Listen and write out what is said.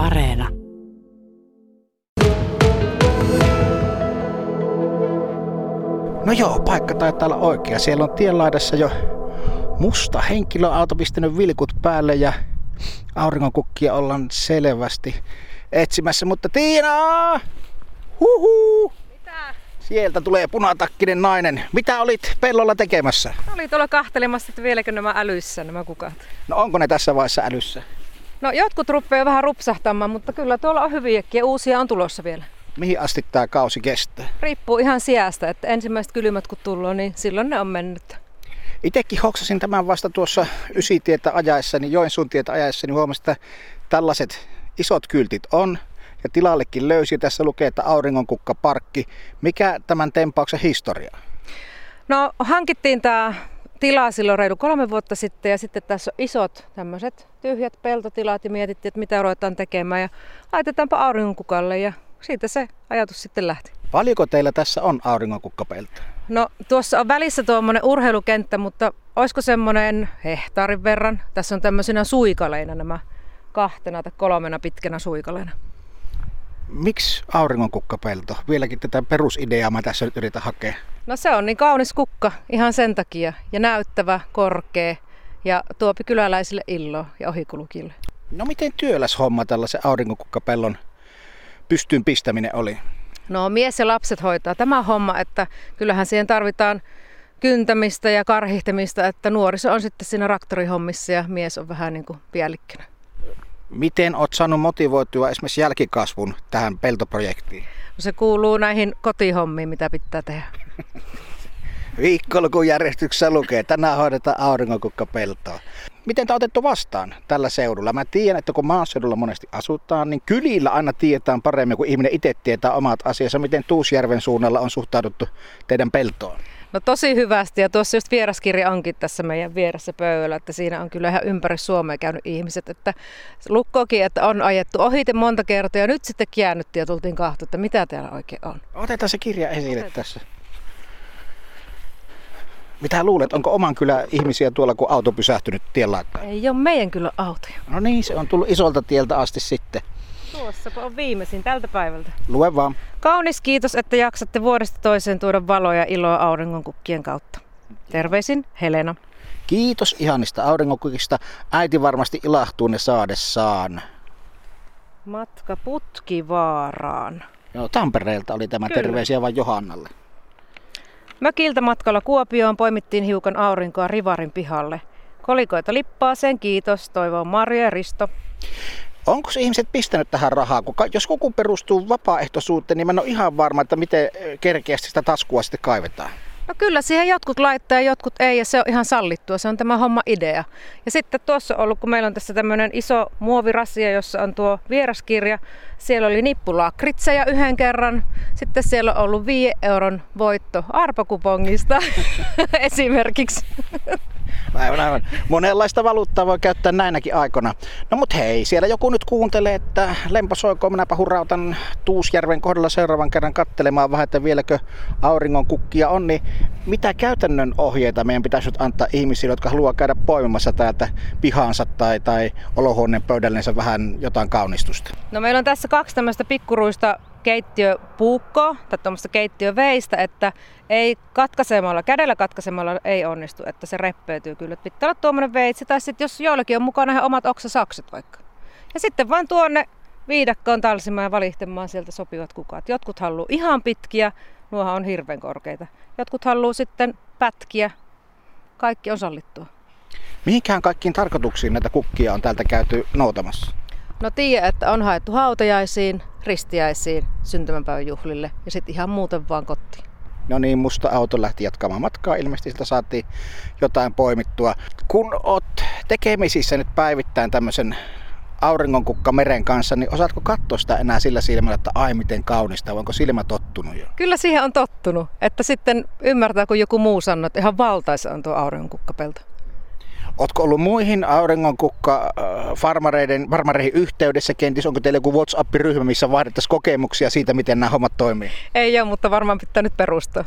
Areena. No joo, paikka taitaa olla oikea. Siellä on tienlaidassa jo musta henkilöauto pistänyt vilkut päälle ja auringonkukkia ollaan selvästi etsimässä. Mutta Tiina! Huhu! Mitä? Sieltä tulee punatakkinen nainen. Mitä olit pellolla tekemässä? Oli tuolla kahtelemassa, että vieläkö nämä älyssä nämä kukat. No onko ne tässä vaiheessa älyssä? No jotkut rupeaa vähän rupsahtamaan, mutta kyllä tuolla on hyviäkin ja uusia on tulossa vielä. Mihin asti tämä kausi kestää? Riippuu ihan sijasta, että ensimmäiset kylmät kun tullut, niin silloin ne on mennyt. Itekin hoksasin tämän vasta tuossa Ysitietä ajaessani, Joensuun tietä ajaessani, huomasin, että tällaiset isot kyltit on. Ja tilallekin löysi, tässä lukee, että auringonkukkaparkki. Mikä tämän tempauksen historia? No hankittiin tämä tila silloin reilu kolme vuotta sitten ja sitten tässä on isot tämmöiset tyhjät peltotilat ja mietittiin, että mitä ruvetaan tekemään ja laitetaanpa auringonkukalle ja siitä se ajatus sitten lähti. Paljonko teillä tässä on auringonkukkapeltoa? No tuossa on välissä tuommoinen urheilukenttä, mutta olisiko semmoinen hehtaarin verran? Tässä on tämmöisenä suikaleina nämä kahtena tai kolmena pitkänä suikaleina. Miksi auringonkukkapelto? Vieläkin tätä perusideaa mä tässä nyt yritän hakea. No se on niin kaunis kukka ihan sen takia ja näyttävä, korkea ja tuopi kyläläisille illoa ja ohikulukille. No miten työläs homma tällaisen auringonkukkapellon pystyyn pistäminen oli? No mies ja lapset hoitaa tämä homma, että kyllähän siihen tarvitaan kyntämistä ja karhihtemista, että nuoriso on sitten siinä traktorihommissa ja mies on vähän niin kuin. Miten oot saanut motivoitua esimerkiksi jälkikasvun tähän peltoprojektiin? No se kuuluu näihin kotihommiin, mitä pitää tehdä. Viikkolukun järjestyksessä lukee, tänään hoidetaan auringonkukkapeltoa. Miten tämä on otettu vastaan tällä seudulla? Mä tiedän, että kun maaseudulla monesti asutaan, niin kylillä aina tiedetään paremmin, kuin ihminen itse tietää omat asiansa. Miten Tuusjärven suunnalla on suhtauduttu teidän peltoon? No tosi hyvästi ja tuossa just vieraskirja onkin tässä meidän vieressä pöydällä, että siinä on kyllä ihan ympäri Suomea käynyt ihmiset, että lukkokin, että on ajettu ohite monta kertaa ja nyt sitten käännyttiin ja tultiin kahtu, että mitä täällä oikein on. Otetaan se kirja esille tässä. Mitä luulet, onko oman kylän ihmisiä tuolla, kun auto pysähtynyt tien laittaa? Ei ole meidän kyllä autoja. No niin, se on tullut isolta tieltä asti sitten. Tuossa on viimeisin tältä päivältä. Lue vaan. Kaunis kiitos, että jaksatte vuodesta toiseen tuoda valoa ja iloa auringonkukkien kautta. Terveisin Helena. Kiitos ihanista auringonkukista. Äiti varmasti ilahtuu ne saadessaan. Matka Putkivaaraan. Joo, Tampereelta oli tämä Kyllä. terveisiä vain Johannalle. Mökiltä matkalla Kuopioon poimittiin hiukan aurinkoa Rivarin pihalle. Kolikoita lippaaseen, kiitos, toivoo Marja ja Risto. Onko ihmiset pistänyt tähän rahaa? Kun jos koko perustuu vapaaehtoisuuteen, niin mä en ole ihan varma, että miten kerkeästi sitä taskua sitten kaivetaan. No kyllä siihen jotkut laittaa ja jotkut ei ja se on ihan sallittua, se on tämä homma idea. Ja sitten tuossa on ollut, kun meillä on tässä tämmöinen iso muovirasia, jossa on tuo vieraskirja, siellä oli nippulakritseja yhden kerran, sitten siellä on ollut 5 euron voitto arpakupongista esimerkiksi. Aivan, aivan. Monenlaista valuuttaa voi käyttää näinäkin aikoina. No mut hei, siellä joku nyt kuuntelee, että lempo soikoo, minäpä hurrautan Tuusjärven kohdalla seuraavan kerran kattelemaan vähän, että vieläkö auringon kukkia on, niin mitä käytännön ohjeita meidän pitäisi nyt antaa ihmisille, jotka haluaa käydä poimimassa täältä pihaansa tai, tai olohuoneen pöydällensä vähän jotain kaunistusta? No meillä on tässä kaksi tämmöistä pikkuruista keittiöpuukkoa tai tuommoista keittiöveistä, että ei katkaisemalla, kädellä katkaisemalla ei onnistu, että se reppeytyy kyllä. Että Pitää olla tuommoinen veitsi tai sitten jos joillakin on mukana ihan omat oksasakset vaikka. Ja sitten vaan tuonne viidakkoon talsimaan ja valihtemaan sieltä sopivat kukat. Jotkut haluaa ihan pitkiä, nuohan on hirveän korkeita. Jotkut haluaa sitten pätkiä. Kaikki on sallittua. Mihinkään kaikkiin tarkoituksiin näitä kukkia on täältä käyty noutamassa? No tiedä, että on haettu hautajaisiin, ristiäisiin, syntymäpäivän juhlille ja sitten ihan muuten vaan kotiin. No niin, musta auto lähti jatkamaan matkaa. Ilmeisesti siltä saatiin jotain poimittua. Kun oot tekemisissä nyt päivittäin tämmöisen auringonkukka meren kanssa, niin osaatko katsoa sitä enää sillä silmällä, että ai miten kaunista, onko silmä tottunut jo? Kyllä siihen on tottunut, että sitten ymmärtää, kun joku muu sanoo, että ihan valtaisa on tuo auringonkukkapelto. Ootko ollut muihin auringonkukka äh, farmareiden, farmareihin yhteydessä kenties? Onko teillä joku WhatsApp-ryhmä, missä vaihdettaisiin kokemuksia siitä, miten nämä hommat toimii? Ei ole, mutta varmaan pitää nyt perustaa.